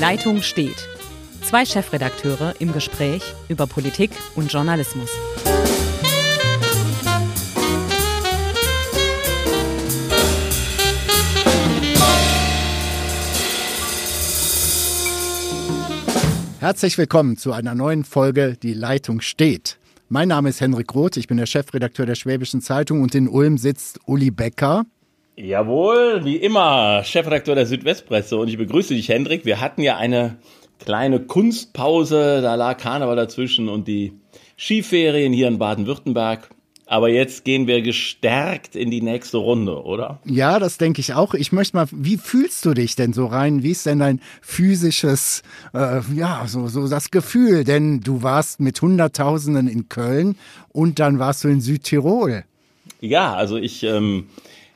Leitung steht. Zwei Chefredakteure im Gespräch über Politik und Journalismus. Herzlich willkommen zu einer neuen Folge Die Leitung steht. Mein Name ist Henrik Roth, ich bin der Chefredakteur der Schwäbischen Zeitung und in Ulm sitzt Uli Becker. Jawohl, wie immer, Chefredakteur der Südwestpresse und ich begrüße dich, Hendrik. Wir hatten ja eine kleine Kunstpause, da lag Karneval dazwischen und die Skiferien hier in Baden-Württemberg. Aber jetzt gehen wir gestärkt in die nächste Runde, oder? Ja, das denke ich auch. Ich möchte mal, wie fühlst du dich denn so rein? Wie ist denn dein physisches, äh, ja, so, so das Gefühl? Denn du warst mit Hunderttausenden in Köln und dann warst du in Südtirol. Ja, also ich, ähm,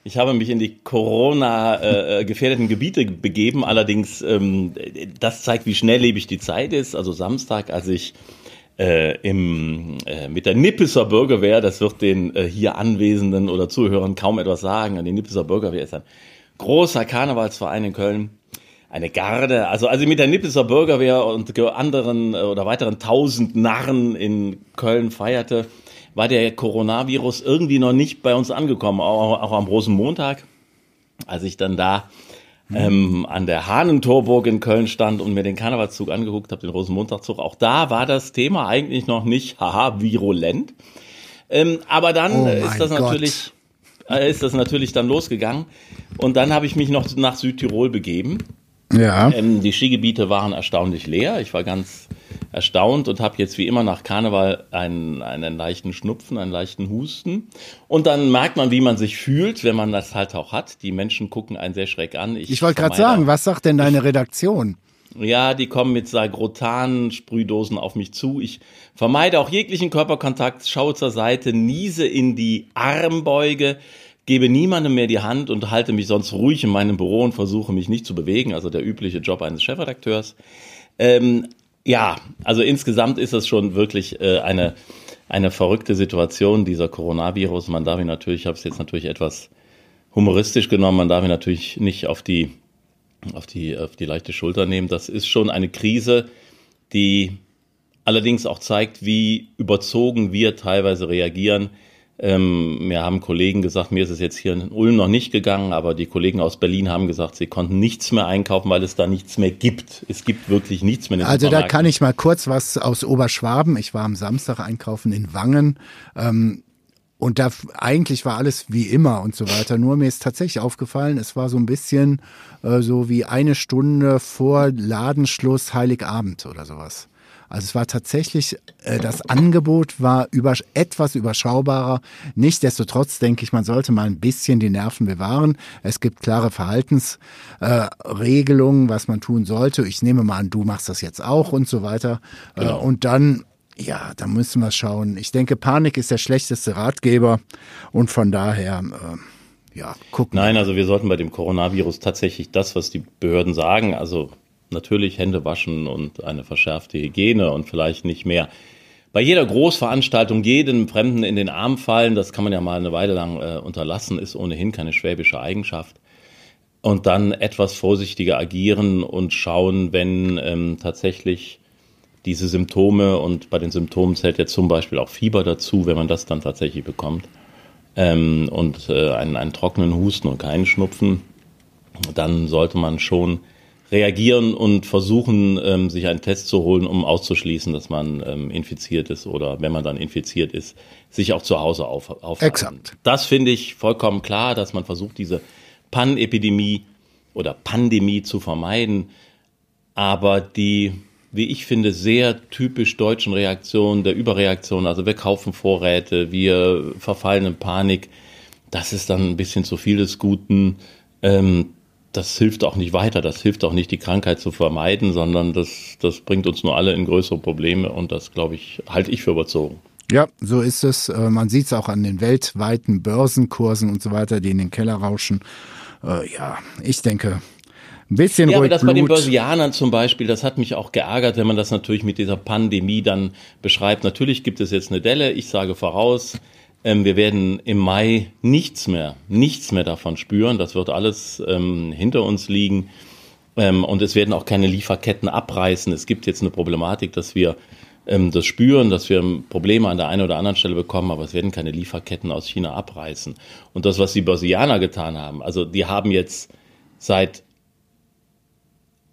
ich habe mich in die Corona-gefährdeten äh, Gebiete begeben. Allerdings, ähm, das zeigt, wie schnelllebig die Zeit ist. Also Samstag, als ich äh, im, äh, mit der Nippeser Bürgerwehr, das wird den äh, hier Anwesenden oder Zuhörern kaum etwas sagen. Die Nippeser Bürgerwehr ist ein großer Karnevalsverein in Köln. Eine Garde, also also mit der Nippeser Bürgerwehr und anderen äh, oder weiteren tausend Narren in Köln feierte, war der Coronavirus irgendwie noch nicht bei uns angekommen, auch, auch am Rosenmontag, als ich dann da ähm, an der Hahnentorburg in Köln stand und mir den Karnevalszug angeguckt habe, den Rosenmontagzug. Auch da war das Thema eigentlich noch nicht, haha, virulent. Ähm, aber dann oh ist das natürlich, äh, ist das natürlich dann losgegangen. Und dann habe ich mich noch nach Südtirol begeben. Ja. Ähm, die Skigebiete waren erstaunlich leer. Ich war ganz erstaunt und habe jetzt wie immer nach Karneval einen, einen leichten Schnupfen, einen leichten Husten. Und dann merkt man, wie man sich fühlt, wenn man das halt auch hat. Die Menschen gucken einen sehr schräg an. Ich, ich wollte gerade sagen, was sagt denn deine Redaktion? Ja, die kommen mit Sagrotan-Sprühdosen auf mich zu. Ich vermeide auch jeglichen Körperkontakt, schaue zur Seite, niese in die Armbeuge, gebe niemandem mehr die Hand und halte mich sonst ruhig in meinem Büro und versuche mich nicht zu bewegen, also der übliche Job eines Chefredakteurs. Ähm, ja, also insgesamt ist es schon wirklich äh, eine, eine verrückte Situation, dieser Coronavirus. Man darf ihn natürlich, ich habe es jetzt natürlich etwas humoristisch genommen, man darf ihn natürlich nicht auf die, auf die, auf die leichte Schulter nehmen. Das ist schon eine Krise, die allerdings auch zeigt, wie überzogen wir teilweise reagieren ähm, mir haben Kollegen gesagt, mir ist es jetzt hier in Ulm noch nicht gegangen, aber die Kollegen aus Berlin haben gesagt, sie konnten nichts mehr einkaufen, weil es da nichts mehr gibt. Es gibt wirklich nichts mehr. also da kann ich mal kurz was aus Oberschwaben. Ich war am Samstag einkaufen in Wangen. Ähm, und da eigentlich war alles wie immer und so weiter. Nur mir ist tatsächlich aufgefallen, es war so ein bisschen äh, so wie eine Stunde vor Ladenschluss Heiligabend oder sowas. Also es war tatsächlich, äh, das Angebot war über, etwas überschaubarer. Nichtsdestotrotz denke ich, man sollte mal ein bisschen die Nerven bewahren. Es gibt klare Verhaltensregelungen, äh, was man tun sollte. Ich nehme mal an, du machst das jetzt auch und so weiter. Äh, genau. Äh, und dann ja, da müssen wir schauen. Ich denke, Panik ist der schlechteste Ratgeber und von daher, äh, ja, gucken. Nein, also wir sollten bei dem Coronavirus tatsächlich das, was die Behörden sagen, also natürlich Hände waschen und eine verschärfte Hygiene und vielleicht nicht mehr. Bei jeder Großveranstaltung jedem Fremden in den Arm fallen, das kann man ja mal eine Weile lang äh, unterlassen, ist ohnehin keine schwäbische Eigenschaft. Und dann etwas vorsichtiger agieren und schauen, wenn ähm, tatsächlich diese Symptome und bei den Symptomen zählt ja zum Beispiel auch Fieber dazu, wenn man das dann tatsächlich bekommt ähm, und äh, einen, einen trockenen Husten und keinen Schnupfen, dann sollte man schon reagieren und versuchen, ähm, sich einen Test zu holen, um auszuschließen, dass man ähm, infiziert ist oder wenn man dann infiziert ist, sich auch zu Hause auf, aufhalten. Exakt. Das finde ich vollkommen klar, dass man versucht, diese Pan-Epidemie oder Pandemie zu vermeiden. Aber die, wie ich finde, sehr typisch deutschen Reaktion, der Überreaktion, also wir kaufen Vorräte, wir verfallen in Panik, das ist dann ein bisschen zu viel des Guten. Ähm, das hilft auch nicht weiter, das hilft auch nicht, die Krankheit zu vermeiden, sondern das, das bringt uns nur alle in größere Probleme und das, glaube ich, halte ich für überzogen. Ja, so ist es. Äh, man sieht es auch an den weltweiten Börsenkursen und so weiter, die in den Keller rauschen. Äh, ja, ich denke, ein bisschen ja, ruhig aber das Blut. bei den Börsianern zum Beispiel, das hat mich auch geärgert, wenn man das natürlich mit dieser Pandemie dann beschreibt. Natürlich gibt es jetzt eine Delle, ich sage voraus, ähm, wir werden im Mai nichts mehr, nichts mehr davon spüren. Das wird alles ähm, hinter uns liegen. Ähm, und es werden auch keine Lieferketten abreißen. Es gibt jetzt eine Problematik, dass wir ähm, das spüren, dass wir Probleme an der einen oder anderen Stelle bekommen, aber es werden keine Lieferketten aus China abreißen. Und das, was die Brasilianer getan haben, also die haben jetzt seit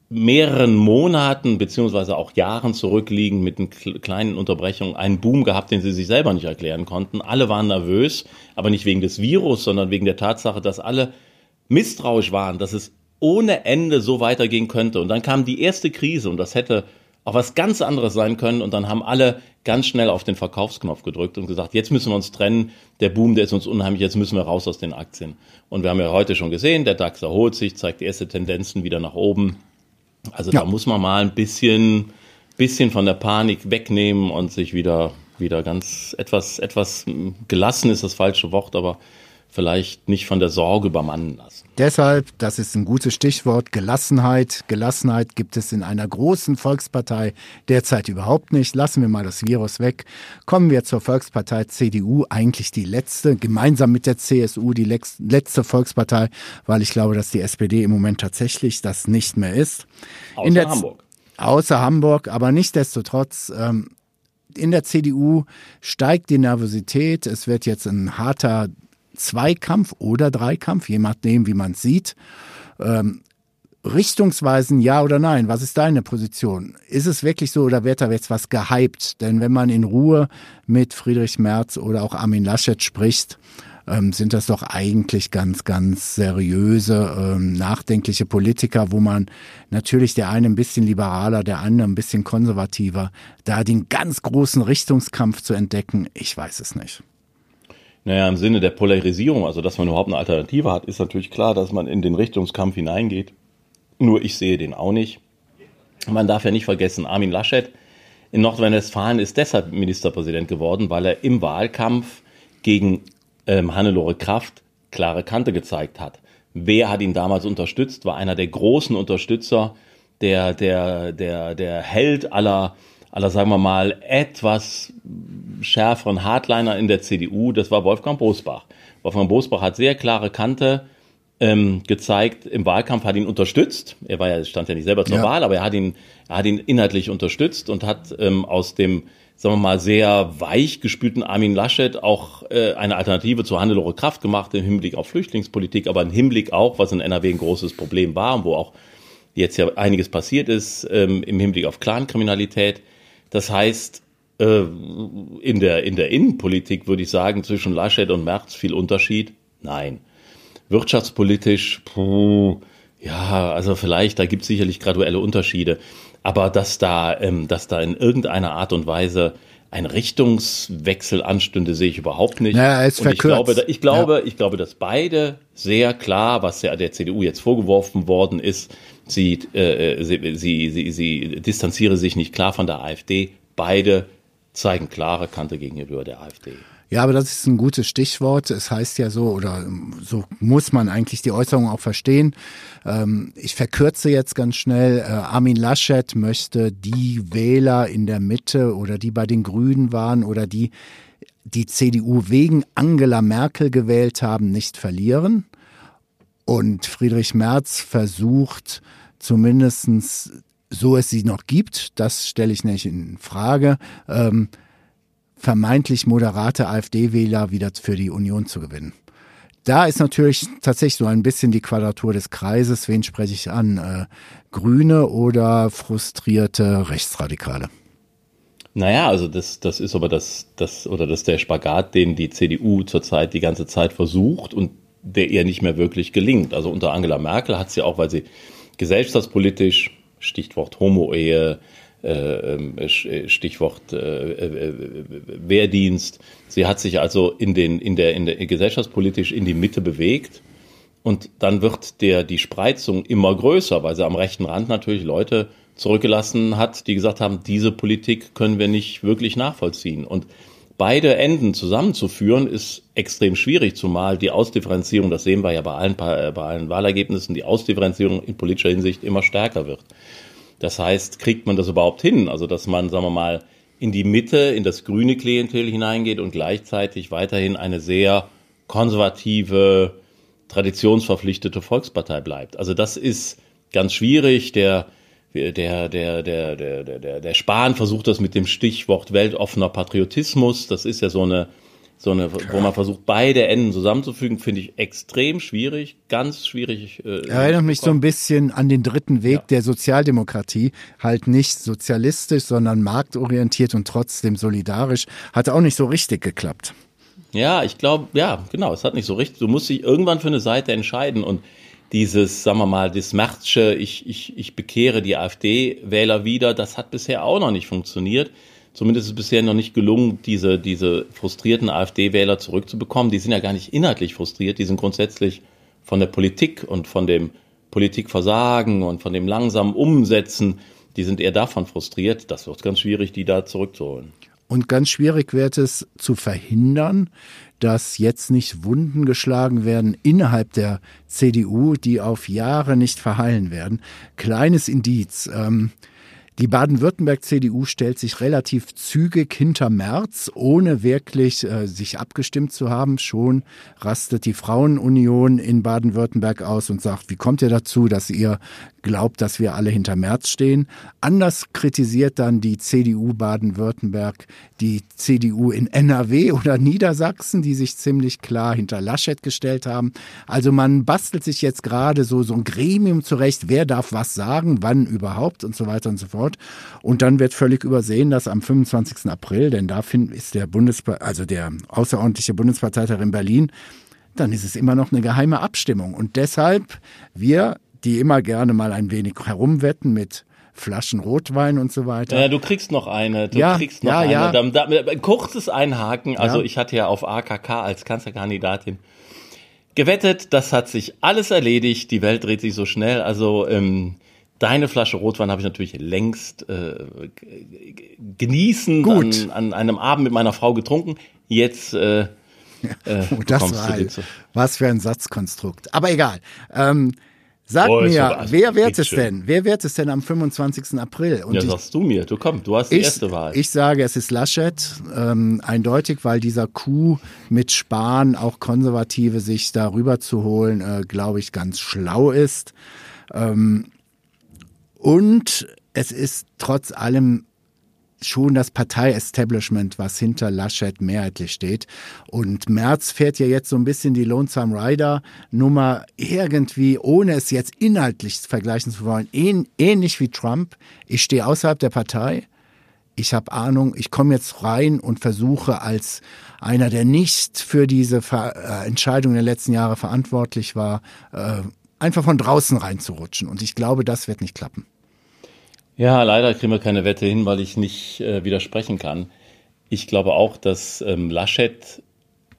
mehreren Monaten beziehungsweise auch Jahren zurückliegend mit einer kleinen Unterbrechungen einen Boom gehabt, den sie sich selber nicht erklären konnten. Alle waren nervös, aber nicht wegen des Virus, sondern wegen der Tatsache, dass alle misstrauisch waren, dass es ohne Ende so weitergehen könnte. Und dann kam die erste Krise und das hätte auch was ganz anderes sein können. Und dann haben alle ganz schnell auf den Verkaufsknopf gedrückt und gesagt, jetzt müssen wir uns trennen. Der Boom, der ist uns unheimlich, jetzt müssen wir raus aus den Aktien. Und wir haben ja heute schon gesehen, der DAX erholt sich, zeigt erste Tendenzen wieder nach oben. Also ja. da muss man mal ein bisschen, bisschen von der Panik wegnehmen und sich wieder, wieder ganz etwas, etwas gelassen ist das falsche Wort, aber vielleicht nicht von der Sorge übermannen lassen. Deshalb, das ist ein gutes Stichwort, Gelassenheit. Gelassenheit gibt es in einer großen Volkspartei derzeit überhaupt nicht. Lassen wir mal das Virus weg. Kommen wir zur Volkspartei CDU, eigentlich die letzte, gemeinsam mit der CSU die letzte Volkspartei, weil ich glaube, dass die SPD im Moment tatsächlich das nicht mehr ist. Außer Hamburg. Außer Hamburg, aber nichtdestotrotz, ähm, in der CDU steigt die Nervosität. Es wird jetzt ein harter Zweikampf oder Dreikampf, je nachdem, wie man es sieht. Ähm, Richtungsweisen ja oder nein? Was ist deine Position? Ist es wirklich so oder wird da jetzt was gehypt? Denn wenn man in Ruhe mit Friedrich Merz oder auch Armin Laschet spricht, ähm, sind das doch eigentlich ganz, ganz seriöse, ähm, nachdenkliche Politiker, wo man natürlich der eine ein bisschen liberaler, der andere ein bisschen konservativer, da den ganz großen Richtungskampf zu entdecken, ich weiß es nicht. Naja, im Sinne der Polarisierung, also dass man überhaupt eine Alternative hat, ist natürlich klar, dass man in den Richtungskampf hineingeht. Nur ich sehe den auch nicht. Man darf ja nicht vergessen, Armin Laschet in Nordrhein-Westfalen ist deshalb Ministerpräsident geworden, weil er im Wahlkampf gegen ähm, Hannelore Kraft klare Kante gezeigt hat. Wer hat ihn damals unterstützt? War einer der großen Unterstützer, der, der, der, der Held aller aller, sagen wir mal, etwas schärferen Hardliner in der CDU, das war Wolfgang Bosbach. Wolfgang Bosbach hat sehr klare Kante ähm, gezeigt, im Wahlkampf hat ihn unterstützt. Er war ja, stand ja nicht selber zur ja. Wahl, aber er hat ihn, er hat ihn inhaltlich unterstützt und hat ähm, aus dem, sagen wir mal, sehr weich gespülten Armin Laschet auch äh, eine Alternative zu Hannelore Kraft gemacht im Hinblick auf Flüchtlingspolitik, aber im Hinblick auch, was in NRW ein großes Problem war und wo auch jetzt ja einiges passiert ist ähm, im Hinblick auf Clankriminalität. Das heißt, äh, in der, in der Innenpolitik würde ich sagen, zwischen Laschet und Merz viel Unterschied? Nein. Wirtschaftspolitisch, puh, ja, also vielleicht, da gibt es sicherlich graduelle Unterschiede. Aber dass da, ähm, dass da in irgendeiner Art und Weise ein Richtungswechsel anstünde, sehe ich überhaupt nicht. Ja, es und ich glaube, ich glaube, ja. ich glaube, dass beide sehr klar, was ja der CDU jetzt vorgeworfen worden ist, sie, äh, sie, sie, sie, sie distanziere sich nicht klar von der AfD. Beide zeigen klare Kante gegenüber der AfD. Ja, aber das ist ein gutes Stichwort. Es heißt ja so, oder so muss man eigentlich die Äußerung auch verstehen. Ähm, ich verkürze jetzt ganz schnell. Äh, Armin Laschet möchte die Wähler in der Mitte oder die bei den Grünen waren oder die die CDU wegen Angela Merkel gewählt haben, nicht verlieren. Und Friedrich Merz versucht zumindestens so es sie noch gibt, das stelle ich nicht in Frage, ähm, vermeintlich moderate AfD-Wähler wieder für die Union zu gewinnen. Da ist natürlich tatsächlich so ein bisschen die Quadratur des Kreises. Wen spreche ich an? Äh, Grüne oder frustrierte Rechtsradikale? Naja, also das, das ist aber das, das, oder das der Spagat, den die CDU zurzeit die ganze Zeit versucht und der ihr nicht mehr wirklich gelingt. Also unter Angela Merkel hat sie auch, weil sie gesellschaftspolitisch, Stichwort Homo-Ehe, äh, ähm, äh, Stichwort äh, Wehrdienst. Sie hat sich also in, den, in, der, in der gesellschaftspolitisch in die Mitte bewegt. Und dann wird der, die Spreizung immer größer, weil sie am rechten Rand natürlich Leute zurückgelassen hat, die gesagt haben, diese Politik können wir nicht wirklich nachvollziehen. Und beide Enden zusammenzuführen, ist extrem schwierig, zumal die Ausdifferenzierung, das sehen wir ja bei allen, bei allen Wahlergebnissen, die Ausdifferenzierung in politischer Hinsicht immer stärker wird. Das heißt, kriegt man das überhaupt hin? Also, dass man, sagen wir mal, in die Mitte, in das grüne Klientel hineingeht und gleichzeitig weiterhin eine sehr konservative, traditionsverpflichtete Volkspartei bleibt. Also das ist ganz schwierig. Der, der, der, der, der, der, der, Spahn versucht das mit dem Stichwort weltoffener Patriotismus. Das ist ja so eine, so eine, wo man versucht, beide Enden zusammenzufügen, finde ich extrem schwierig, ganz schwierig. Äh, Erinnert mich so ein bisschen an den dritten Weg ja. der Sozialdemokratie, halt nicht sozialistisch, sondern marktorientiert und trotzdem solidarisch. Hat auch nicht so richtig geklappt. Ja, ich glaube, ja, genau, es hat nicht so richtig. Du musst dich irgendwann für eine Seite entscheiden und dieses, sagen wir mal, das Märzsche, ich, ich, ich bekehre die AfD-Wähler wieder, das hat bisher auch noch nicht funktioniert. Zumindest ist es bisher noch nicht gelungen, diese, diese frustrierten AfD-Wähler zurückzubekommen. Die sind ja gar nicht inhaltlich frustriert, die sind grundsätzlich von der Politik und von dem Politikversagen und von dem langsamen Umsetzen, die sind eher davon frustriert. Das wird ganz schwierig, die da zurückzuholen. Und ganz schwierig wird es zu verhindern, dass jetzt nicht Wunden geschlagen werden innerhalb der CDU, die auf Jahre nicht verheilen werden. Kleines Indiz. Ähm, die Baden-Württemberg-CDU stellt sich relativ zügig hinter Merz, ohne wirklich äh, sich abgestimmt zu haben. Schon rastet die Frauenunion in Baden-Württemberg aus und sagt, wie kommt ihr dazu, dass ihr glaubt, dass wir alle hinter Merz stehen. Anders kritisiert dann die CDU Baden-Württemberg die CDU in NRW oder Niedersachsen, die sich ziemlich klar hinter Laschet gestellt haben. Also man bastelt sich jetzt gerade so, so ein Gremium zurecht, wer darf was sagen, wann überhaupt und so weiter und so fort. Und dann wird völlig übersehen, dass am 25. April, denn da ist der Bundes, also der außerordentliche Bundesparteitag in Berlin, dann ist es immer noch eine geheime Abstimmung. Und deshalb, wir die immer gerne mal ein wenig herumwetten mit Flaschen Rotwein und so weiter. Ja, du kriegst noch eine. Du ja, kriegst noch ja, eine. Ja. Da, da, ein kurzes Einhaken. Also ja. ich hatte ja auf AKK als Kanzlerkandidatin gewettet. Das hat sich alles erledigt. Die Welt dreht sich so schnell. Also ähm, deine Flasche Rotwein habe ich natürlich längst äh, genießen an, an, einem Abend mit meiner Frau getrunken. Jetzt äh, äh, das war, was für ein Satzkonstrukt. Aber egal. Ähm, Sag oh, mir, wer wird es denn? Wer wird es denn am 25. April? Und ja, ich, sagst du mir. Du komm, du hast die ich, erste Wahl. Ich sage, es ist Laschet, ähm, eindeutig, weil dieser Coup mit Spahn, auch Konservative, sich darüber zu holen, äh, glaube ich, ganz schlau ist. Ähm, und es ist trotz allem schon das Partei-Establishment, was hinter Laschet mehrheitlich steht. Und Merz fährt ja jetzt so ein bisschen die Lonesome Rider-Nummer irgendwie, ohne es jetzt inhaltlich vergleichen zu wollen, ähnlich wie Trump. Ich stehe außerhalb der Partei. Ich habe Ahnung, ich komme jetzt rein und versuche als einer, der nicht für diese Ver äh, Entscheidung der letzten Jahre verantwortlich war, äh, einfach von draußen reinzurutschen. Und ich glaube, das wird nicht klappen. Ja, leider kriegen wir keine Wette hin, weil ich nicht äh, widersprechen kann. Ich glaube auch, dass ähm, Laschet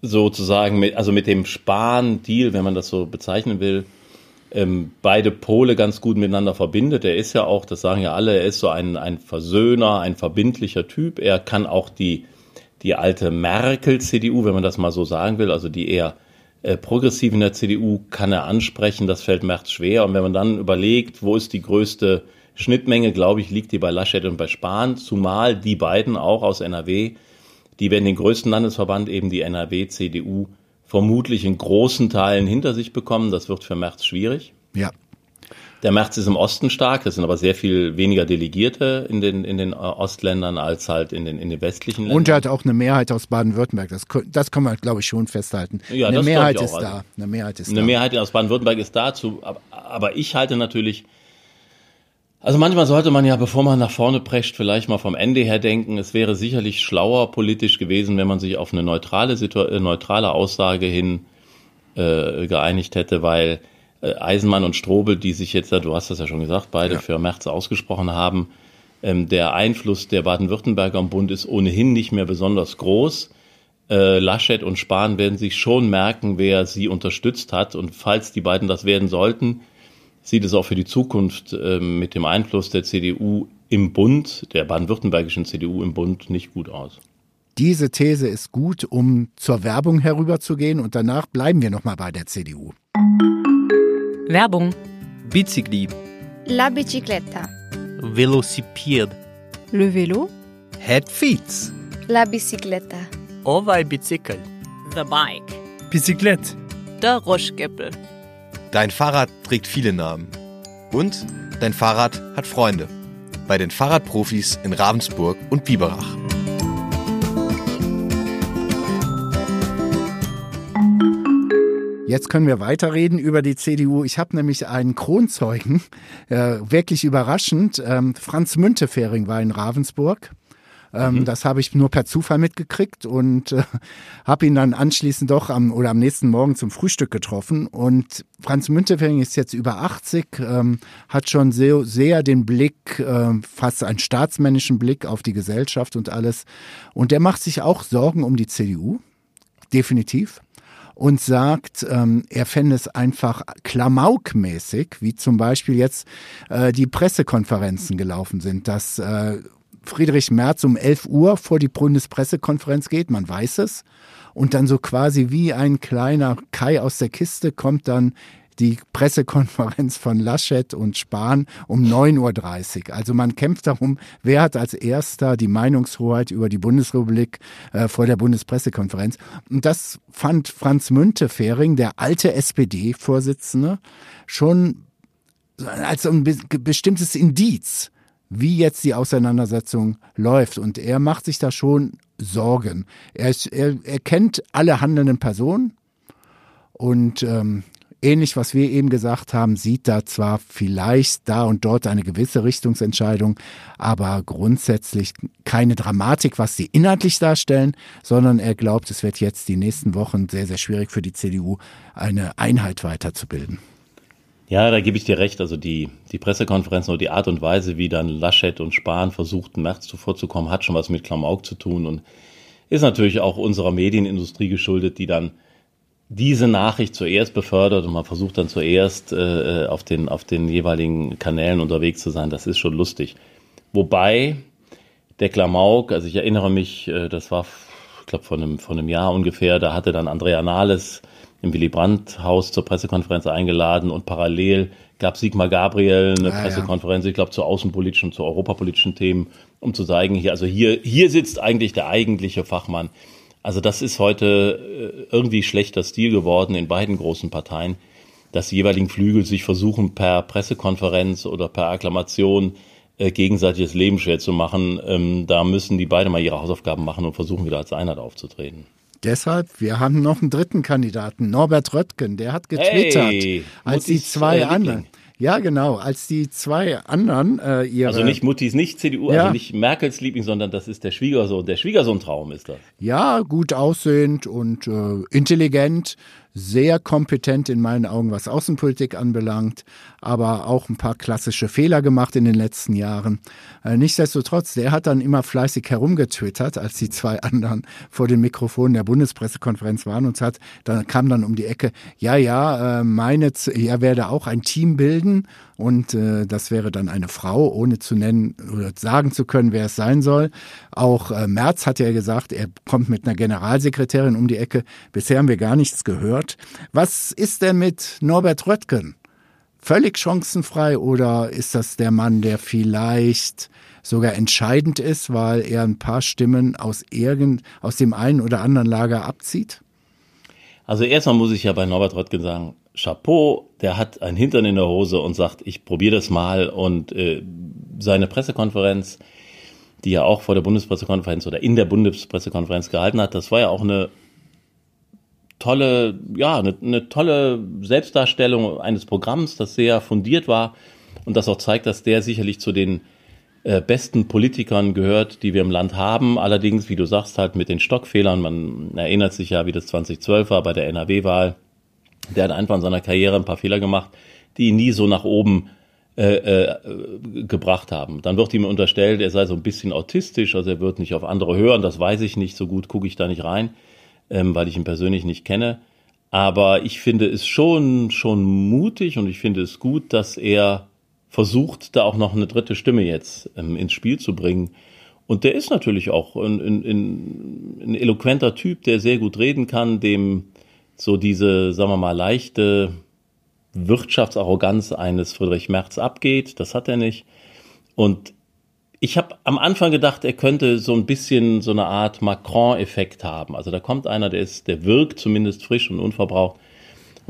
sozusagen mit, also mit dem Spahn-Deal, wenn man das so bezeichnen will, ähm, beide Pole ganz gut miteinander verbindet. Er ist ja auch, das sagen ja alle, er ist so ein, ein Versöhner, ein verbindlicher Typ. Er kann auch die, die alte Merkel-CDU, wenn man das mal so sagen will, also die eher äh, progressiv in der CDU, kann er ansprechen. Das fällt Merz schwer. Und wenn man dann überlegt, wo ist die größte Schnittmenge, glaube ich, liegt die bei Laschet und bei Spahn, zumal die beiden auch aus NRW, die werden den größten Landesverband, eben die NRW-CDU, vermutlich in großen Teilen hinter sich bekommen. Das wird für Merz schwierig. Ja. Der Merz ist im Osten stark, es sind aber sehr viel weniger Delegierte in den, in den Ostländern als halt in den, in den westlichen Ländern. Und er hat auch eine Mehrheit aus Baden-Württemberg. Das, das kann man, glaube ich, schon festhalten. Ja, eine Mehrheit ist also. da. Eine Mehrheit ist eine da. Eine Mehrheit aus Baden-Württemberg ist dazu. Aber, aber ich halte natürlich also manchmal sollte man ja, bevor man nach vorne prescht, vielleicht mal vom Ende her denken. Es wäre sicherlich schlauer politisch gewesen, wenn man sich auf eine neutrale, äh, neutrale Aussage hin äh, geeinigt hätte, weil äh, Eisenmann und Strobel, die sich jetzt, du hast das ja schon gesagt, beide ja. für März ausgesprochen haben, ähm, der Einfluss der Baden-Württemberger am Bund ist ohnehin nicht mehr besonders groß. Äh, Laschet und Spahn werden sich schon merken, wer sie unterstützt hat. Und falls die beiden das werden sollten, sieht es auch für die Zukunft äh, mit dem Einfluss der CDU im Bund, der baden-württembergischen CDU im Bund, nicht gut aus. Diese These ist gut, um zur Werbung herüberzugehen und danach bleiben wir nochmal bei der CDU. Werbung. Bicicli. La bicicletta. Velocipede. Le vélo. Head feet. La bicicletta. O vai bicycle. The bike. Bicyclette. Der Roschgeppel. Dein Fahrrad trägt viele Namen. Und dein Fahrrad hat Freunde. Bei den Fahrradprofis in Ravensburg und Biberach. Jetzt können wir weiterreden über die CDU. Ich habe nämlich einen Kronzeugen, äh, wirklich überraschend. Ähm, Franz Müntefering war in Ravensburg. Ähm, mhm. Das habe ich nur per Zufall mitgekriegt und äh, habe ihn dann anschließend doch am oder am nächsten Morgen zum Frühstück getroffen. Und Franz Müntefering ist jetzt über 80, ähm, hat schon sehr, sehr den Blick, äh, fast einen staatsmännischen Blick auf die Gesellschaft und alles. Und der macht sich auch Sorgen um die CDU, definitiv und sagt, ähm, er fände es einfach klamaukmäßig, wie zum Beispiel jetzt äh, die Pressekonferenzen gelaufen sind, dass äh, Friedrich Merz um 11 Uhr vor die Bundespressekonferenz geht, man weiß es, und dann so quasi wie ein kleiner Kai aus der Kiste kommt dann die Pressekonferenz von Laschet und Spahn um 9.30 Uhr. Also man kämpft darum, wer hat als erster die Meinungshoheit über die Bundesrepublik äh, vor der Bundespressekonferenz. Und das fand Franz Müntefering, der alte SPD-Vorsitzende, schon als ein bestimmtes Indiz, wie jetzt die Auseinandersetzung läuft. Und er macht sich da schon Sorgen. Er, er, er kennt alle handelnden Personen und ähm, ähnlich, was wir eben gesagt haben, sieht da zwar vielleicht da und dort eine gewisse Richtungsentscheidung, aber grundsätzlich keine Dramatik, was sie inhaltlich darstellen, sondern er glaubt, es wird jetzt die nächsten Wochen sehr, sehr schwierig für die CDU, eine Einheit weiterzubilden. Ja, da gebe ich dir recht. Also die, die Pressekonferenzen oder die Art und Weise, wie dann Laschet und Spahn versuchten, März zuvorzukommen, hat schon was mit Klamauk zu tun und ist natürlich auch unserer Medienindustrie geschuldet, die dann diese Nachricht zuerst befördert und man versucht dann zuerst äh, auf, den, auf den jeweiligen Kanälen unterwegs zu sein, das ist schon lustig. Wobei der Klamauk, also ich erinnere mich, äh, das war, ich glaube, von einem, von einem Jahr ungefähr, da hatte dann Andrea Nahles im Willy Brandt-Haus zur Pressekonferenz eingeladen und parallel gab Sigmar Gabriel eine ah, Pressekonferenz, ich glaube, zu außenpolitischen, und zu europapolitischen Themen, um zu sagen, hier, also hier, hier sitzt eigentlich der eigentliche Fachmann. Also das ist heute äh, irgendwie schlechter Stil geworden in beiden großen Parteien, dass die jeweiligen Flügel sich versuchen, per Pressekonferenz oder per Akklamation äh, gegenseitiges Leben schwer zu machen. Ähm, da müssen die beide mal ihre Hausaufgaben machen und versuchen wieder als Einheit aufzutreten. Deshalb, wir haben noch einen dritten Kandidaten, Norbert Röttgen, der hat getwittert, hey, als die zwei anderen. Ja, genau. Als die zwei anderen äh, ihre. Also nicht Muttis, nicht CDU, ja. also nicht Merkels Liebling, sondern das ist der Schwiegersohn. Der Schwiegersohn-Traum ist das. Ja, gut aussehend und äh, intelligent sehr kompetent in meinen Augen, was Außenpolitik anbelangt, aber auch ein paar klassische Fehler gemacht in den letzten Jahren. Äh, nichtsdestotrotz, der hat dann immer fleißig herumgetwittert, als die zwei anderen vor den Mikrofonen der Bundespressekonferenz waren und hat, dann kam dann um die Ecke, ja, ja, äh, meine, er werde auch ein Team bilden und äh, das wäre dann eine Frau, ohne zu nennen oder sagen zu können, wer es sein soll. Auch äh, Merz hat ja gesagt, er kommt mit einer Generalsekretärin um die Ecke. Bisher haben wir gar nichts gehört. Was ist denn mit Norbert Röttgen? Völlig chancenfrei oder ist das der Mann, der vielleicht sogar entscheidend ist, weil er ein paar Stimmen aus irgend, aus dem einen oder anderen Lager abzieht? Also erstmal muss ich ja bei Norbert Röttgen sagen, Chapeau, der hat ein Hintern in der Hose und sagt, ich probiere das mal. Und äh, seine Pressekonferenz, die er auch vor der Bundespressekonferenz oder in der Bundespressekonferenz gehalten hat, das war ja auch eine tolle, ja, eine, eine tolle Selbstdarstellung eines Programms, das sehr fundiert war und das auch zeigt, dass der sicherlich zu den äh, besten Politikern gehört, die wir im Land haben. Allerdings, wie du sagst, halt mit den Stockfehlern. Man erinnert sich ja, wie das 2012 war bei der NRW-Wahl der hat einfach in seiner Karriere ein paar Fehler gemacht, die ihn nie so nach oben äh, äh, gebracht haben. Dann wird ihm unterstellt, er sei so ein bisschen autistisch, also er wird nicht auf andere hören. Das weiß ich nicht, so gut gucke ich da nicht rein, ähm, weil ich ihn persönlich nicht kenne. Aber ich finde es schon, schon mutig und ich finde es gut, dass er versucht, da auch noch eine dritte Stimme jetzt ähm, ins Spiel zu bringen. Und der ist natürlich auch ein, ein, ein eloquenter Typ, der sehr gut reden kann, dem so diese, sagen wir mal, leichte Wirtschaftsarroganz eines Friedrich Merz abgeht. Das hat er nicht. Und ich habe am Anfang gedacht, er könnte so ein bisschen so eine Art Macron-Effekt haben. Also da kommt einer, der ist, der wirkt zumindest frisch und unverbraucht.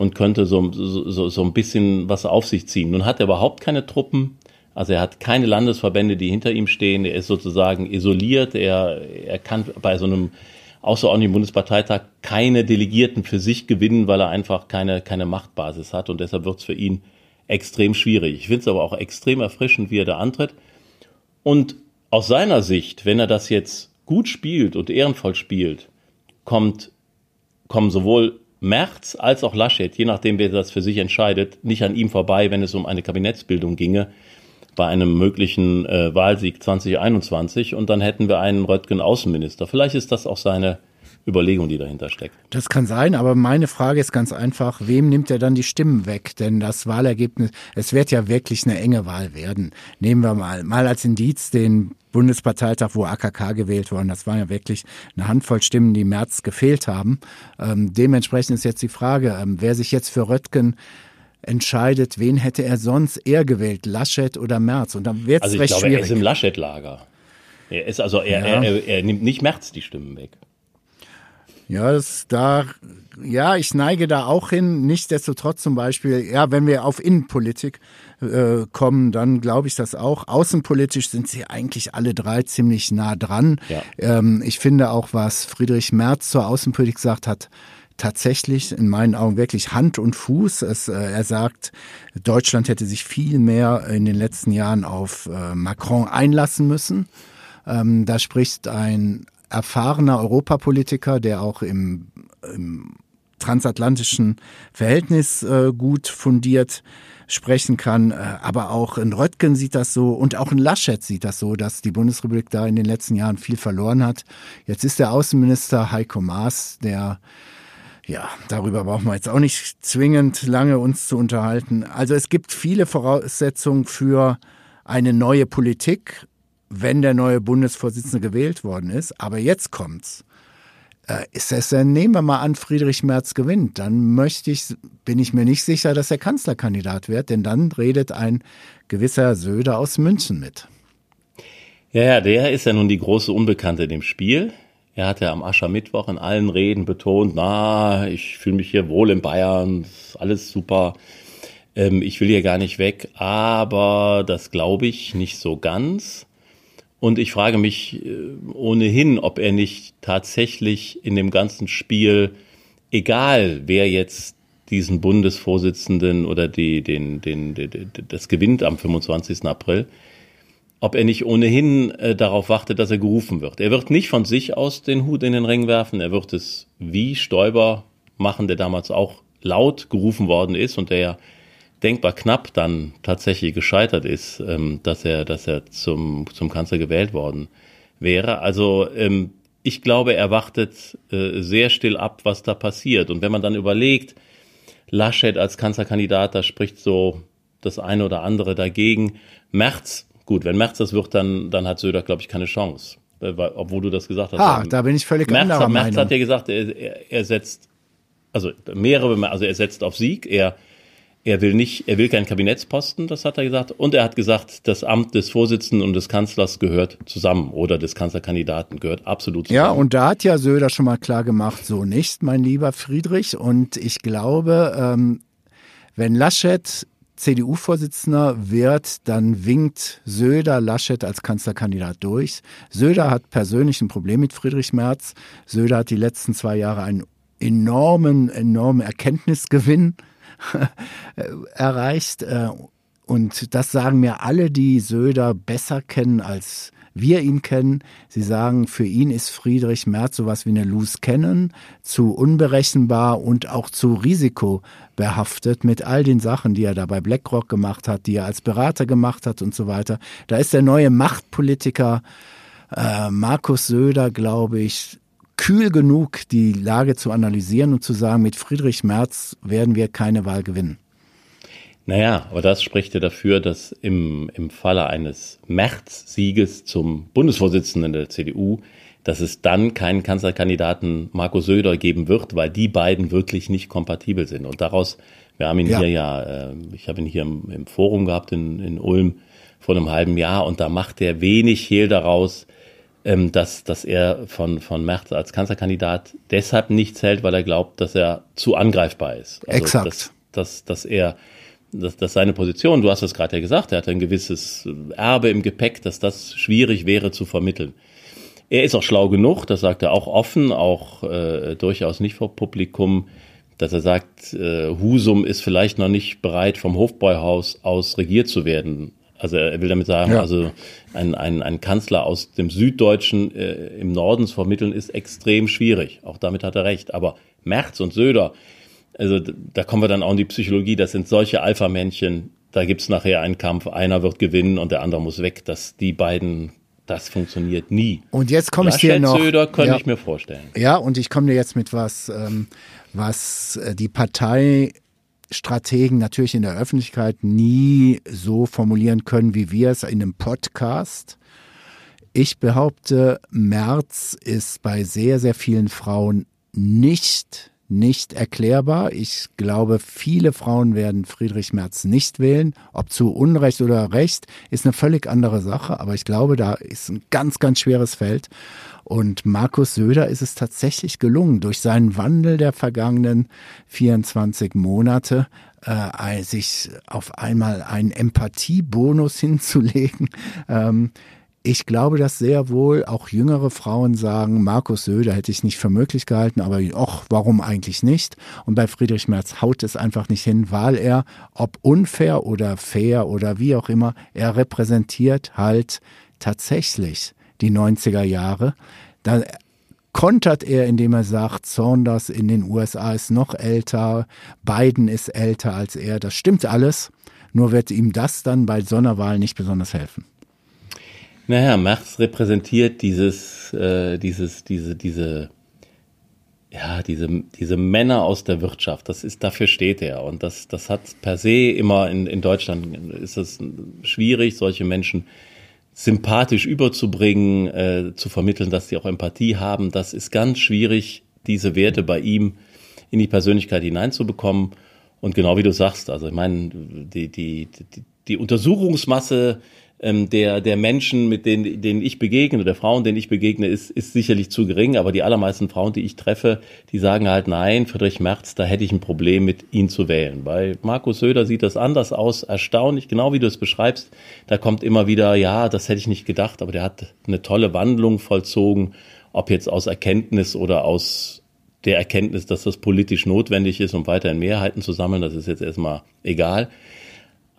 Und könnte so, so, so ein bisschen was auf sich ziehen. Nun hat er überhaupt keine Truppen. Also er hat keine Landesverbände, die hinter ihm stehen. Er ist sozusagen isoliert. Er, er kann bei so einem außerordentlichen Bundesparteitag keine Delegierten für sich gewinnen, weil er einfach keine, keine Machtbasis hat. Und deshalb wird es für ihn extrem schwierig. Ich finde es aber auch extrem erfrischend, wie er da antritt. Und aus seiner Sicht, wenn er das jetzt gut spielt und ehrenvoll spielt, kommt, kommen sowohl Merz als auch Laschet, je nachdem, wer das für sich entscheidet, nicht an ihm vorbei, wenn es um eine Kabinettsbildung ginge bei einem möglichen äh, Wahlsieg 2021 und dann hätten wir einen Röttgen Außenminister. Vielleicht ist das auch seine Überlegung, die dahinter steckt. Das kann sein, aber meine Frage ist ganz einfach, wem nimmt er dann die Stimmen weg? Denn das Wahlergebnis, es wird ja wirklich eine enge Wahl werden. Nehmen wir mal, mal als Indiz den Bundesparteitag, wo AKK gewählt worden. Das waren ja wirklich eine Handvoll Stimmen, die im März gefehlt haben. Ähm, dementsprechend ist jetzt die Frage, ähm, wer sich jetzt für Röttgen entscheidet, wen hätte er sonst eher gewählt, Laschet oder Merz? Und dann wird es also recht glaube, schwierig. Er ist im Laschet-Lager. Er ist also, er, ja. er, er, er nimmt nicht Merz die Stimmen weg. Ja, das da, ja, ich neige da auch hin. Nichtsdestotrotz zum Beispiel, ja, wenn wir auf Innenpolitik äh, kommen, dann glaube ich das auch. Außenpolitisch sind sie eigentlich alle drei ziemlich nah dran. Ja. Ähm, ich finde auch, was Friedrich Merz zur Außenpolitik sagt, hat tatsächlich in meinen Augen wirklich Hand und Fuß. Es, äh, er sagt, Deutschland hätte sich viel mehr in den letzten Jahren auf äh, Macron einlassen müssen. Ähm, da spricht ein erfahrener Europapolitiker, der auch im, im transatlantischen Verhältnis äh, gut fundiert sprechen kann. Äh, aber auch in Röttgen sieht das so und auch in Laschet sieht das so, dass die Bundesrepublik da in den letzten Jahren viel verloren hat. Jetzt ist der Außenminister Heiko Maas, der ja, darüber brauchen wir jetzt auch nicht zwingend lange uns zu unterhalten. Also es gibt viele Voraussetzungen für eine neue Politik, wenn der neue Bundesvorsitzende gewählt worden ist. Aber jetzt kommt's. Äh, ist es denn, nehmen wir mal an, Friedrich Merz gewinnt, dann möchte ich, bin ich mir nicht sicher, dass er Kanzlerkandidat wird, denn dann redet ein gewisser Söder aus München mit. Ja, ja, der ist ja nun die große Unbekannte in dem Spiel. Er hat ja am Aschermittwoch in allen Reden betont, na, ich fühle mich hier wohl in Bayern, alles super, ähm, ich will hier gar nicht weg, aber das glaube ich nicht so ganz. Und ich frage mich äh, ohnehin, ob er nicht tatsächlich in dem ganzen Spiel, egal wer jetzt diesen Bundesvorsitzenden oder die, den, den, den, das gewinnt am 25. April, ob er nicht ohnehin äh, darauf wartet, dass er gerufen wird. Er wird nicht von sich aus den Hut in den Ring werfen, er wird es wie Stoiber machen, der damals auch laut gerufen worden ist und der ja denkbar knapp dann tatsächlich gescheitert ist, ähm, dass er, dass er zum, zum Kanzler gewählt worden wäre. Also ähm, ich glaube, er wartet äh, sehr still ab, was da passiert. Und wenn man dann überlegt, Laschet als Kanzlerkandidat, da spricht so das eine oder andere dagegen. Merz, gut, wenn Merz das wird, dann, dann hat Söder, glaube ich, keine Chance. Äh, obwohl du das gesagt hast. Ah, da bin ich völlig Merz, anderer Merz hat ja gesagt, er, er, er setzt, also mehrere, also er setzt auf Sieg, er er will nicht, er will keinen Kabinettsposten, das hat er gesagt. Und er hat gesagt, das Amt des Vorsitzenden und des Kanzlers gehört zusammen oder des Kanzlerkandidaten gehört absolut zusammen. Ja, und da hat ja Söder schon mal klar gemacht, so nicht, mein lieber Friedrich. Und ich glaube, ähm, wenn Laschet CDU-Vorsitzender wird, dann winkt Söder Laschet als Kanzlerkandidat durch. Söder hat persönlich ein Problem mit Friedrich Merz. Söder hat die letzten zwei Jahre einen enormen, enormen Erkenntnisgewinn erreicht. Äh, und das sagen mir alle, die Söder besser kennen als wir ihn kennen. Sie sagen, für ihn ist Friedrich Merz sowas wie eine Loose Cannon, zu unberechenbar und auch zu risikobehaftet mit all den Sachen, die er da bei BlackRock gemacht hat, die er als Berater gemacht hat und so weiter. Da ist der neue Machtpolitiker äh, Markus Söder, glaube ich, kühl genug, die Lage zu analysieren und zu sagen, mit Friedrich Merz werden wir keine Wahl gewinnen. Naja, aber das spricht ja dafür, dass im, im Falle eines März-Sieges zum Bundesvorsitzenden der CDU, dass es dann keinen Kanzlerkandidaten Marco Söder geben wird, weil die beiden wirklich nicht kompatibel sind. Und daraus, wir haben ihn ja. hier ja, äh, ich habe ihn hier im, im Forum gehabt in, in Ulm vor einem halben Jahr und da macht er wenig Hehl daraus, ähm, dass, dass er von, von Merz als Kanzlerkandidat deshalb nichts hält, weil er glaubt, dass er zu angreifbar ist. Also, Exakt. Dass, dass, dass er dass, dass seine Position, du hast es gerade ja gesagt, er hat ein gewisses Erbe im Gepäck, dass das schwierig wäre zu vermitteln. Er ist auch schlau genug, das sagt er auch offen, auch äh, durchaus nicht vor Publikum, dass er sagt, äh, Husum ist vielleicht noch nicht bereit, vom Hofbräuhaus aus regiert zu werden. Also er will damit sagen, ja. also ein, ein, ein Kanzler aus dem Süddeutschen äh, im Norden zu vermitteln, ist extrem schwierig. Auch damit hat er recht. Aber Merz und Söder, also da kommen wir dann auch in die Psychologie, das sind solche Alpha-Männchen, da gibt's nachher einen Kampf, einer wird gewinnen und der andere muss weg. Dass die beiden, das funktioniert nie. Und jetzt komme ich dir noch. Söder könnte ja, ich mir vorstellen. Ja, und ich komme dir jetzt mit was, ähm, was äh, die Partei Strategen natürlich in der Öffentlichkeit nie so formulieren können, wie wir es in einem Podcast. Ich behaupte, März ist bei sehr, sehr vielen Frauen nicht, nicht erklärbar. Ich glaube, viele Frauen werden Friedrich Merz nicht wählen. Ob zu Unrecht oder Recht, ist eine völlig andere Sache. Aber ich glaube, da ist ein ganz, ganz schweres Feld. Und Markus Söder ist es tatsächlich gelungen, durch seinen Wandel der vergangenen 24 Monate äh, sich auf einmal einen Empathiebonus hinzulegen. Ähm, ich glaube, dass sehr wohl auch jüngere Frauen sagen, Markus Söder hätte ich nicht für möglich gehalten, aber och, warum eigentlich nicht? Und bei Friedrich Merz haut es einfach nicht hin, weil er, ob unfair oder fair oder wie auch immer, er repräsentiert halt tatsächlich die 90er Jahre. Da kontert er, indem er sagt, Saunders in den USA ist noch älter, Biden ist älter als er. Das stimmt alles, nur wird ihm das dann bei Sonderwahl nicht besonders helfen. Naja, Merz repräsentiert dieses, äh, dieses, diese, diese, ja, diese, diese Männer aus der Wirtschaft. Das ist, dafür steht er. Und das, das hat per se immer in, in Deutschland ist es schwierig, solche Menschen sympathisch überzubringen, äh, zu vermitteln, dass sie auch Empathie haben. Das ist ganz schwierig, diese Werte bei ihm in die Persönlichkeit hineinzubekommen. Und genau wie du sagst, also ich meine, die, die, die, die Untersuchungsmasse ähm, der, der Menschen, mit denen, denen ich begegne, der Frauen, denen ich begegne, ist, ist sicherlich zu gering. Aber die allermeisten Frauen, die ich treffe, die sagen halt, nein, Friedrich Merz, da hätte ich ein Problem mit, ihn zu wählen. Bei Markus Söder sieht das anders aus, erstaunlich, genau wie du es beschreibst. Da kommt immer wieder, ja, das hätte ich nicht gedacht, aber der hat eine tolle Wandlung vollzogen, ob jetzt aus Erkenntnis oder aus der Erkenntnis, dass das politisch notwendig ist, um weiterhin Mehrheiten zu sammeln, das ist jetzt erstmal egal.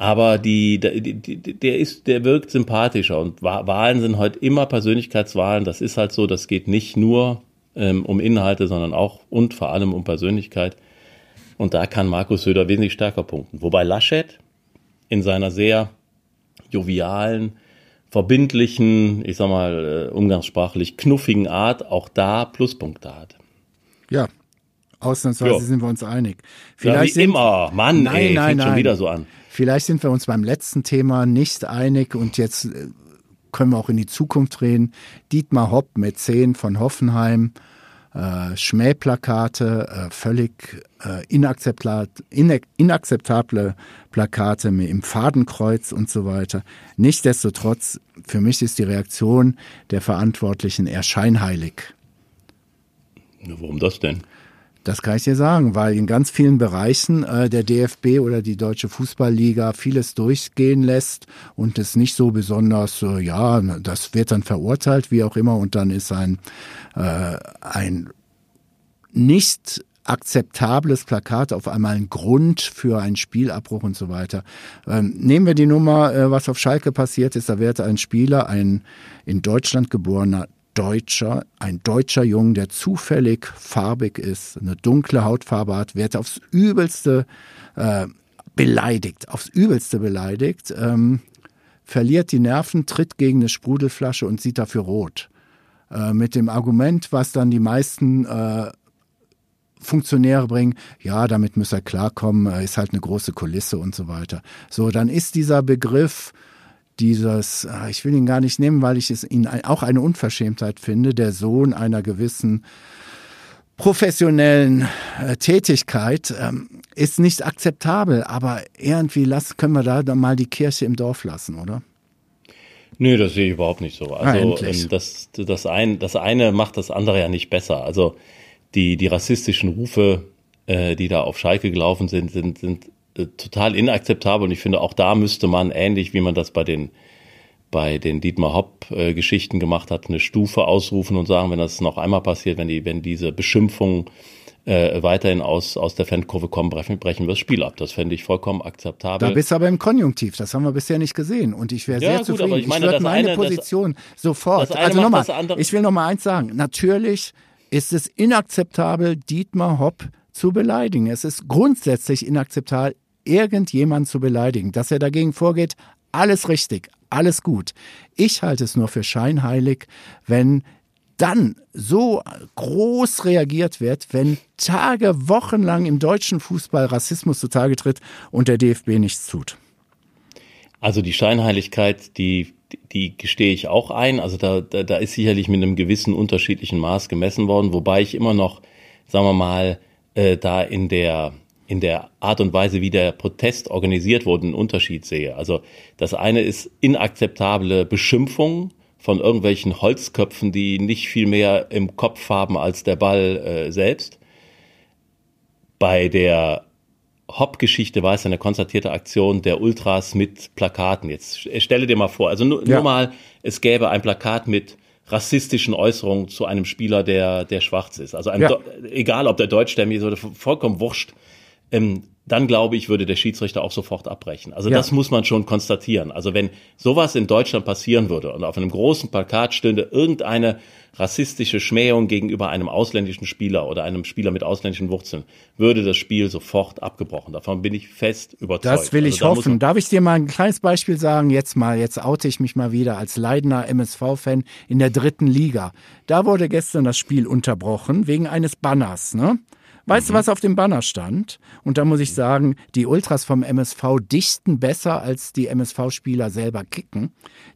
Aber die, die, die, der ist, der wirkt sympathischer und Wahlen sind heute immer Persönlichkeitswahlen. Das ist halt so. Das geht nicht nur ähm, um Inhalte, sondern auch und vor allem um Persönlichkeit. Und da kann Markus Söder wesentlich stärker punkten. Wobei Laschet in seiner sehr jovialen, verbindlichen, ich sag mal, äh, umgangssprachlich knuffigen Art auch da Pluspunkte hat. Ja, ausnahmsweise jo. sind wir uns einig. Vielleicht ja, wie sind, immer. Mann, nein, ey, nein, fängt nein. schon wieder so an. Vielleicht sind wir uns beim letzten Thema nicht einig und jetzt äh, können wir auch in die Zukunft reden. Dietmar Hopp, Mäzen von Hoffenheim, äh, Schmähplakate, äh, völlig äh, inakzeptable Plakate im Fadenkreuz und so weiter. Nichtsdestotrotz, für mich ist die Reaktion der Verantwortlichen eher scheinheilig. Warum das denn? Das kann ich dir sagen, weil in ganz vielen Bereichen äh, der DFB oder die Deutsche Fußballliga vieles durchgehen lässt und es nicht so besonders, äh, ja, das wird dann verurteilt, wie auch immer, und dann ist ein, äh, ein nicht akzeptables Plakat auf einmal ein Grund für einen Spielabbruch und so weiter. Ähm, nehmen wir die Nummer, äh, was auf Schalke passiert ist, da wird ein Spieler, ein in Deutschland geborener Deutscher, ein deutscher Jung, der zufällig farbig ist, eine dunkle Hautfarbe hat, wird aufs Übelste äh, beleidigt, aufs Übelste beleidigt, ähm, verliert die Nerven, tritt gegen eine Sprudelflasche und sieht dafür rot. Äh, mit dem Argument, was dann die meisten äh, Funktionäre bringen, ja, damit muss er klarkommen, ist halt eine große Kulisse und so weiter. So, dann ist dieser Begriff dieses, ah, ich will ihn gar nicht nehmen, weil ich es ihn auch eine Unverschämtheit finde, der Sohn einer gewissen professionellen äh, Tätigkeit ähm, ist nicht akzeptabel, aber irgendwie lassen, können wir da mal die Kirche im Dorf lassen, oder? Nee, das sehe ich überhaupt nicht so. Ah, Also endlich. ähm, das, das, ein, das eine macht das andere ja nicht besser. Also die, die rassistischen Rufe, äh, die da auf Schalke gelaufen sind, sind, sind äh, total inakzeptabel. Und ich finde, auch da müsste man, ähnlich wie man das bei den bei den Dietmar Hopp-Geschichten gemacht hat, eine Stufe ausrufen und sagen, wenn das noch einmal passiert, wenn die, wenn diese Beschimpfungen äh, weiterhin aus, aus der Fankurve kommen, brechen, brechen wir das Spiel ab. Das fände ich vollkommen akzeptabel. Da bist du aber im Konjunktiv, das haben wir bisher nicht gesehen. Und ich wäre Ja, sehr gut, zufrieden. ich meine, würde das meine eine- das- Position sofort. das eine also nochmal, das andere- ich will noch mal eins sagen. Natürlich ist es inakzeptabel, Dietmar Hopp zu beleidigen. Es ist grundsätzlich inakzeptabel, irgendjemanden zu beleidigen. Dass er dagegen vorgeht, alles richtig, alles gut. Ich halte es nur für scheinheilig, wenn dann so groß reagiert wird, wenn Tage, Wochenlang im deutschen Fußball Rassismus zutage tritt und der DFB nichts tut. Also die Scheinheiligkeit, die, die gestehe ich auch ein. Also da, da, da ist sicherlich mit einem gewissen unterschiedlichen Maß gemessen worden, wobei ich immer noch, sagen wir mal, äh, da in der in der Art und Weise, wie der Protest organisiert wurde, einen Unterschied sehe. Also das eine ist inakzeptable Beschimpfung von irgendwelchen Holzköpfen, die nicht viel mehr im Kopf haben als der Ball äh, selbst. Bei der Hopp-Geschichte war es eine konstatierte Aktion der Ultras mit Plakaten. Jetzt stelle dir mal vor, also nur, Ja. nur mal, es gäbe ein Plakat mit rassistischen Äußerungen zu einem Spieler, der, der schwarz ist. Also Ja. Egal, ob der deutschstämmig ist oder vollkommen wurscht. Ähm, dann glaube ich, würde der Schiedsrichter auch sofort abbrechen. Also Ja. das muss man schon konstatieren. Also wenn sowas in Deutschland passieren würde und auf einem großen Plakat stünde irgendeine rassistische Schmähung gegenüber einem ausländischen Spieler oder einem Spieler mit ausländischen Wurzeln, würde das Spiel sofort abgebrochen. Davon bin ich fest überzeugt. Das will Also ich da muss hoffen. Darf ich dir mal ein kleines Beispiel sagen? Jetzt mal, jetzt oute ich mich mal wieder als leidender MSV-Fan in der dritten Liga. Da wurde gestern das Spiel unterbrochen wegen eines Banners, ne? Weißt Mhm. du, was auf dem Banner stand? Und da muss ich sagen, die Ultras vom MSV dichten besser als die MSV-Spieler selber kicken.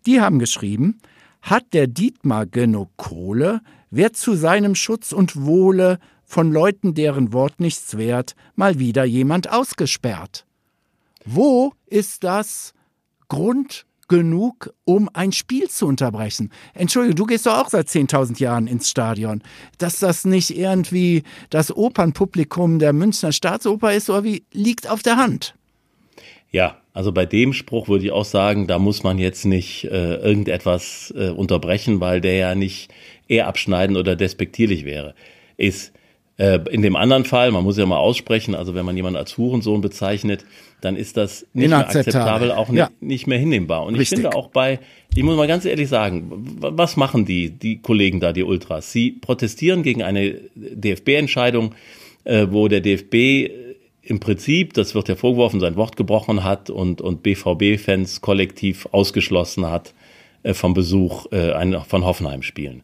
Die haben geschrieben, hat der Dietmar genug Kohle, wird zu seinem Schutz und Wohle von Leuten, deren Wort nichts wert, mal wieder jemand ausgesperrt. Wo ist das Grund genug, um ein Spiel zu unterbrechen? Entschuldigung, du gehst doch auch seit 10.000 Jahren ins Stadion. Dass das nicht irgendwie das Opernpublikum der Münchner Staatsoper ist, oder wie, liegt auf der Hand. Ja, also bei dem Spruch würde ich auch sagen, da muss man jetzt nicht äh, irgendetwas äh, unterbrechen, weil der ja nicht eher abschneiden oder despektierlich wäre. Ist in dem anderen Fall, man muss ja mal aussprechen, also wenn man jemanden als Hurensohn bezeichnet, dann ist das nicht mehr akzeptabel, auch Ja. nicht mehr hinnehmbar. Und Richtig. ich finde auch bei, ich muss mal ganz ehrlich sagen, was machen die, die Kollegen da, die Ultras? Sie protestieren gegen eine DFB-Entscheidung, äh, wo der DFB im Prinzip, das wird ja vorgeworfen, sein Wort gebrochen hat und, und BVB-Fans kollektiv ausgeschlossen hat äh, vom Besuch äh, von Hoffenheim-Spielen.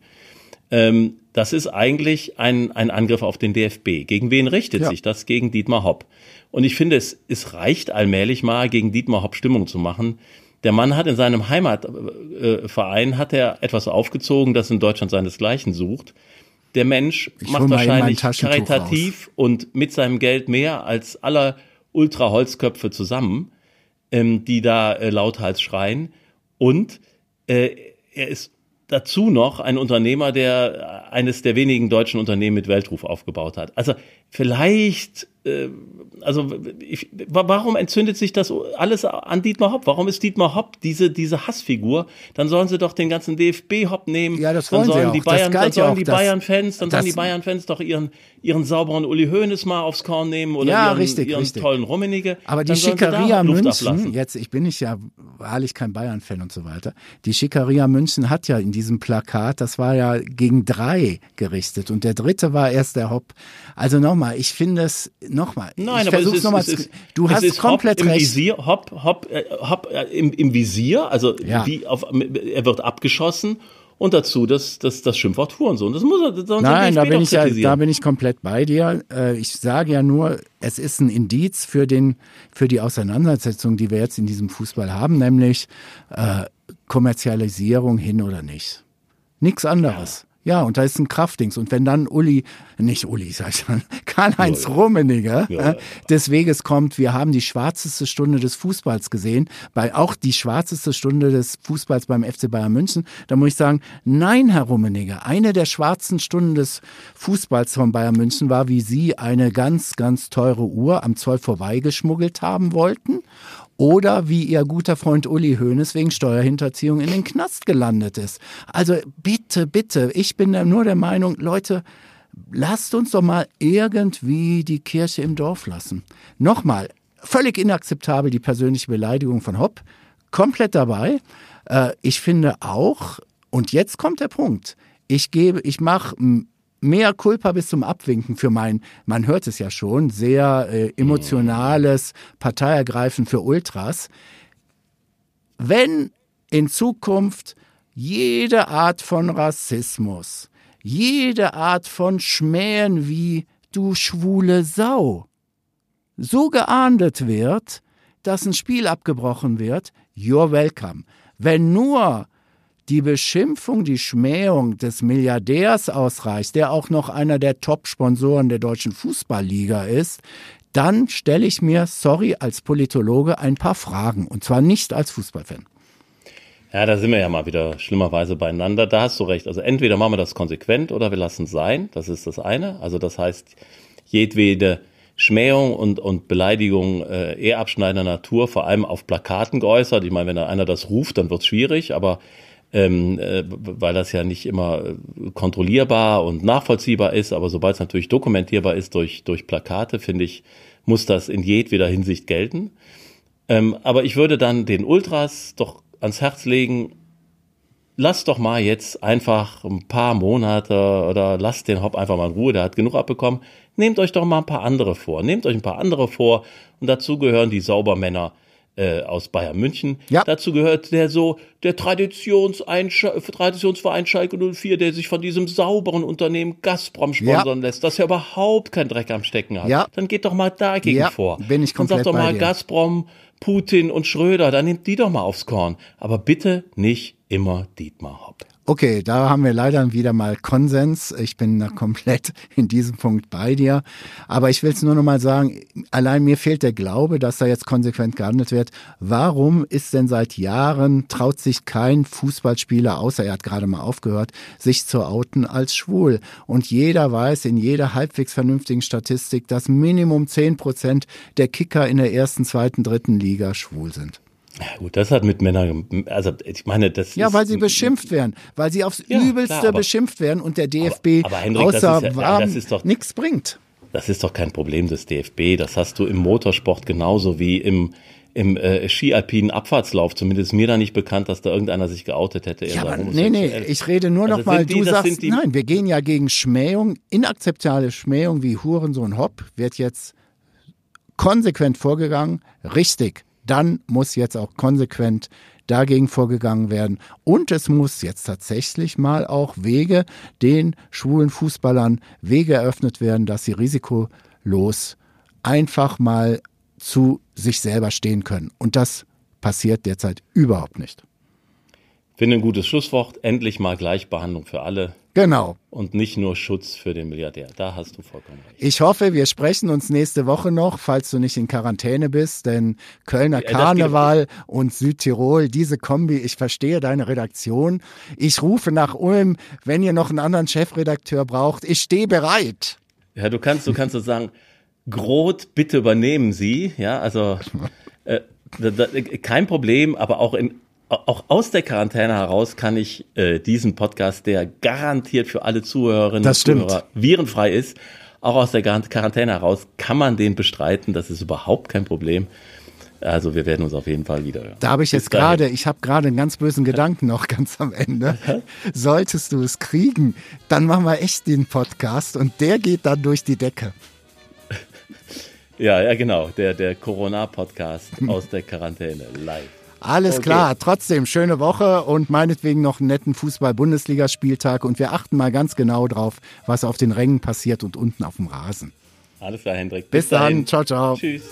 Ähm, das ist eigentlich ein, ein Angriff auf den DFB. Gegen wen richtet Ja. sich das? Gegen Dietmar Hopp. Und ich finde, es, es reicht allmählich mal, gegen Dietmar Hopp Stimmung zu machen. Der Mann hat in seinem Heimatverein hat er etwas aufgezogen, das in Deutschland seinesgleichen sucht. Der Mensch Ich macht wahrscheinlich karitativ und mit seinem Geld mehr als aller Ultra-Holzköpfe zusammen, ähm, die da äh, lauthals schreien. Und äh, er ist dazu noch ein Unternehmer, der äh, eines der wenigen deutschen Unternehmen mit Weltruf aufgebaut hat. Also vielleicht, also ich, wa- warum entzündet sich das alles an Dietmar Hopp? Warum ist Dietmar Hopp diese, diese Hassfigur? Dann sollen sie doch den ganzen DFB-Hopp nehmen. Ja, das dann wollen sie sollen auch. die Bayern, dann sollen die Bayern-Fans, dann sollen die Bayern-Fans doch ihren, ihren sauberen Uli Hoeneß mal aufs Korn nehmen oder Ja, ihren, richtig, ihren richtig. tollen Rummenigge. Aber die Dann sie Schickeria München, ablassen. jetzt, ich bin ich ja wahrlich kein Bayern-Fan und so weiter. Die Schickeria München hat ja in diesem Plakat, das war ja gegen drei gerichtet und der dritte war erst der Hopp. Also nochmal, ich finde es, nochmal, Nein, ich aber versuch's nochmal, du hast ist komplett Hopp im recht. Visier, Hopp, Hopp, äh, Hopp äh, im, im Visier, also Ja. wie auf, er wird abgeschossen und dazu das, das, das Schimpfwort Hurensohn. Das muss er, Nein, da bin ich ja, da bin ich komplett bei dir. Äh, Ich sage ja nur, es ist ein Indiz für den, für die Auseinandersetzung, die wir jetzt in diesem Fußball haben, nämlich äh, Kommerzialisierung hin oder nicht. Nichts anderes. Ja, und da ist ein Kraftdings. Und wenn dann Uli, nicht Uli, sag ich mal, Karl-Heinz Rummenigge Ja. äh, des Weges kommt, wir haben die schwarzeste Stunde des Fußballs gesehen, bei auch die schwarzeste Stunde des Fußballs beim FC Bayern München, da muss ich sagen, nein, Herr Rummenigge, eine der schwarzen Stunden des Fußballs von Bayern München war, wie Sie eine ganz, ganz teure Uhr am Zoll vorbeigeschmuggelt haben wollten oder wie ihr guter Freund Uli Hoeneß wegen Steuerhinterziehung in den Knast gelandet ist. Also bitte, bitte, ich bin nur der Meinung, Leute, lasst uns doch mal irgendwie die Kirche im Dorf lassen. Nochmal, völlig inakzeptabel die persönliche Beleidigung von Hopp, komplett dabei. Äh, ich finde auch, und jetzt kommt der Punkt, ich gebe, ich mache mehr Culpa bis zum Abwinken für mein, man hört es ja schon, sehr äh, emotionales Parteiergreifen für Ultras. Wenn in Zukunft jede Art von Rassismus, jede Art von Schmähen wie du schwule Sau so geahndet wird, dass ein Spiel abgebrochen wird, you're welcome. Wenn nur die Beschimpfung, die Schmähung des Milliardärs ausreicht, der auch noch einer der Top-Sponsoren der deutschen Fußballliga ist, dann stelle ich mir, sorry, als Politologe ein paar Fragen. Und zwar nicht als Fußballfan. Ja, da sind wir ja mal wieder schlimmerweise beieinander. Da hast du recht. Also entweder machen wir das konsequent oder wir lassen es sein. Das ist das eine. Also das heißt, jedwede Schmähung und, und Beleidigung äh, eher abschneidender Natur, vor allem auf Plakaten geäußert. Ich meine, wenn da einer das ruft, dann wird es schwierig, aber ähm, äh, weil das ja nicht immer äh, kontrollierbar und nachvollziehbar ist, aber sobald es natürlich dokumentierbar ist durch, durch Plakate, finde ich, muss das in jedweder Hinsicht gelten. Ähm, aber ich würde dann den Ultras doch ans Herz legen, lasst doch mal jetzt einfach ein paar Monate oder lasst den Hopp einfach mal in Ruhe, der hat genug abbekommen. Nehmt euch doch mal ein paar andere vor. Nehmt euch ein paar andere vor und dazu gehören die Saubermänner äh, aus Bayern München. Ja. Dazu gehört der so, der Traditionseinsch- Traditionsverein Schalke 04, der sich von diesem sauberen Unternehmen Gazprom sponsern lässt, das ja überhaupt keinen Dreck am Stecken hat. Ja. Dann geht doch mal dagegen Ja, vor. bin ich und sagt komplett doch mal. Gazprom, Putin und Schröder, dann nehmt die doch mal aufs Korn. Aber bitte nicht immer Dietmar Hopp. Okay, da haben wir leider wieder mal Konsens. Ich bin da komplett in diesem Punkt bei dir. Aber ich will es nur noch mal sagen, allein mir fehlt der Glaube, dass da jetzt konsequent gehandelt wird. Warum ist denn seit Jahren, traut sich kein Fußballspieler, außer er hat gerade mal aufgehört, sich zu outen als schwul? Und jeder weiß in jeder halbwegs vernünftigen Statistik, dass Minimum 10 Prozent der Kicker in der ersten, zweiten, dritten Liga schwul sind. Ja gut, das hat mit Männern, also ich meine, das Ja, ist, weil sie beschimpft werden, weil sie aufs Ja, Übelste klar, aber- beschimpft werden und der DFB aber Hendrik, das außer ja- ja, warm doch- nichts bringt. Das ist doch kein Problem des DFB. Das hast du im Motorsport genauso wie im, im äh, skialpinen Abfahrtslauf. Zumindest mir da nicht bekannt, dass da irgendeiner sich geoutet hätte. Ja, aber nee, nee, ich rede nur Also noch mal, die- du sagst, nein, wir gehen ja gegen Schmähung, inakzeptable Schmähung wie Hurensohn Hopp wird jetzt konsequent vorgegangen, richtig. Dann muss jetzt auch konsequent dagegen vorgegangen werden. Und es muss jetzt tatsächlich mal auch Wege den schwulen Fußballern Wege eröffnet werden, dass sie risikolos einfach mal zu sich selber stehen können. Und das passiert derzeit überhaupt nicht. Finde ein gutes Schlusswort. Endlich mal Gleichbehandlung für alle Genau. und nicht nur Schutz für den Milliardär. Da hast du vollkommen recht. Ich hoffe, wir sprechen uns nächste Woche noch, falls du nicht in Quarantäne bist, denn Kölner Ja, Karneval und Südtirol, diese Kombi, ich verstehe deine Redaktion. Ich rufe nach Ulm, wenn ihr noch einen anderen Chefredakteur braucht. Ich stehe bereit. Ja, du kannst, du kannst so sagen, Groth, bitte übernehmen Sie. Ja, also äh, kein Problem, aber auch in auch aus der Quarantäne heraus kann ich äh, diesen Podcast, der garantiert für alle Zuhörerinnen und. Zuhörer virenfrei ist, auch aus der Quarantäne heraus kann man den bestreiten. Das ist überhaupt kein Problem. Also wir werden uns auf jeden Fall wieder hören. Da habe ich jetzt gerade, ich habe gerade einen ganz bösen Gedanken noch ganz am Ende. Solltest du es kriegen, dann machen wir echt den Podcast und der geht dann durch die Decke. Ja, ja, genau. Der, der Corona-Podcast aus der Quarantäne live. Alles Okay. klar, trotzdem schöne Woche und meinetwegen noch einen netten Fußball-Bundesligaspieltag und wir achten mal ganz genau drauf, was auf den Rängen passiert und unten auf dem Rasen. Alles klar, Hendrik. Bis dann, dahin. ciao, ciao. Tschüss.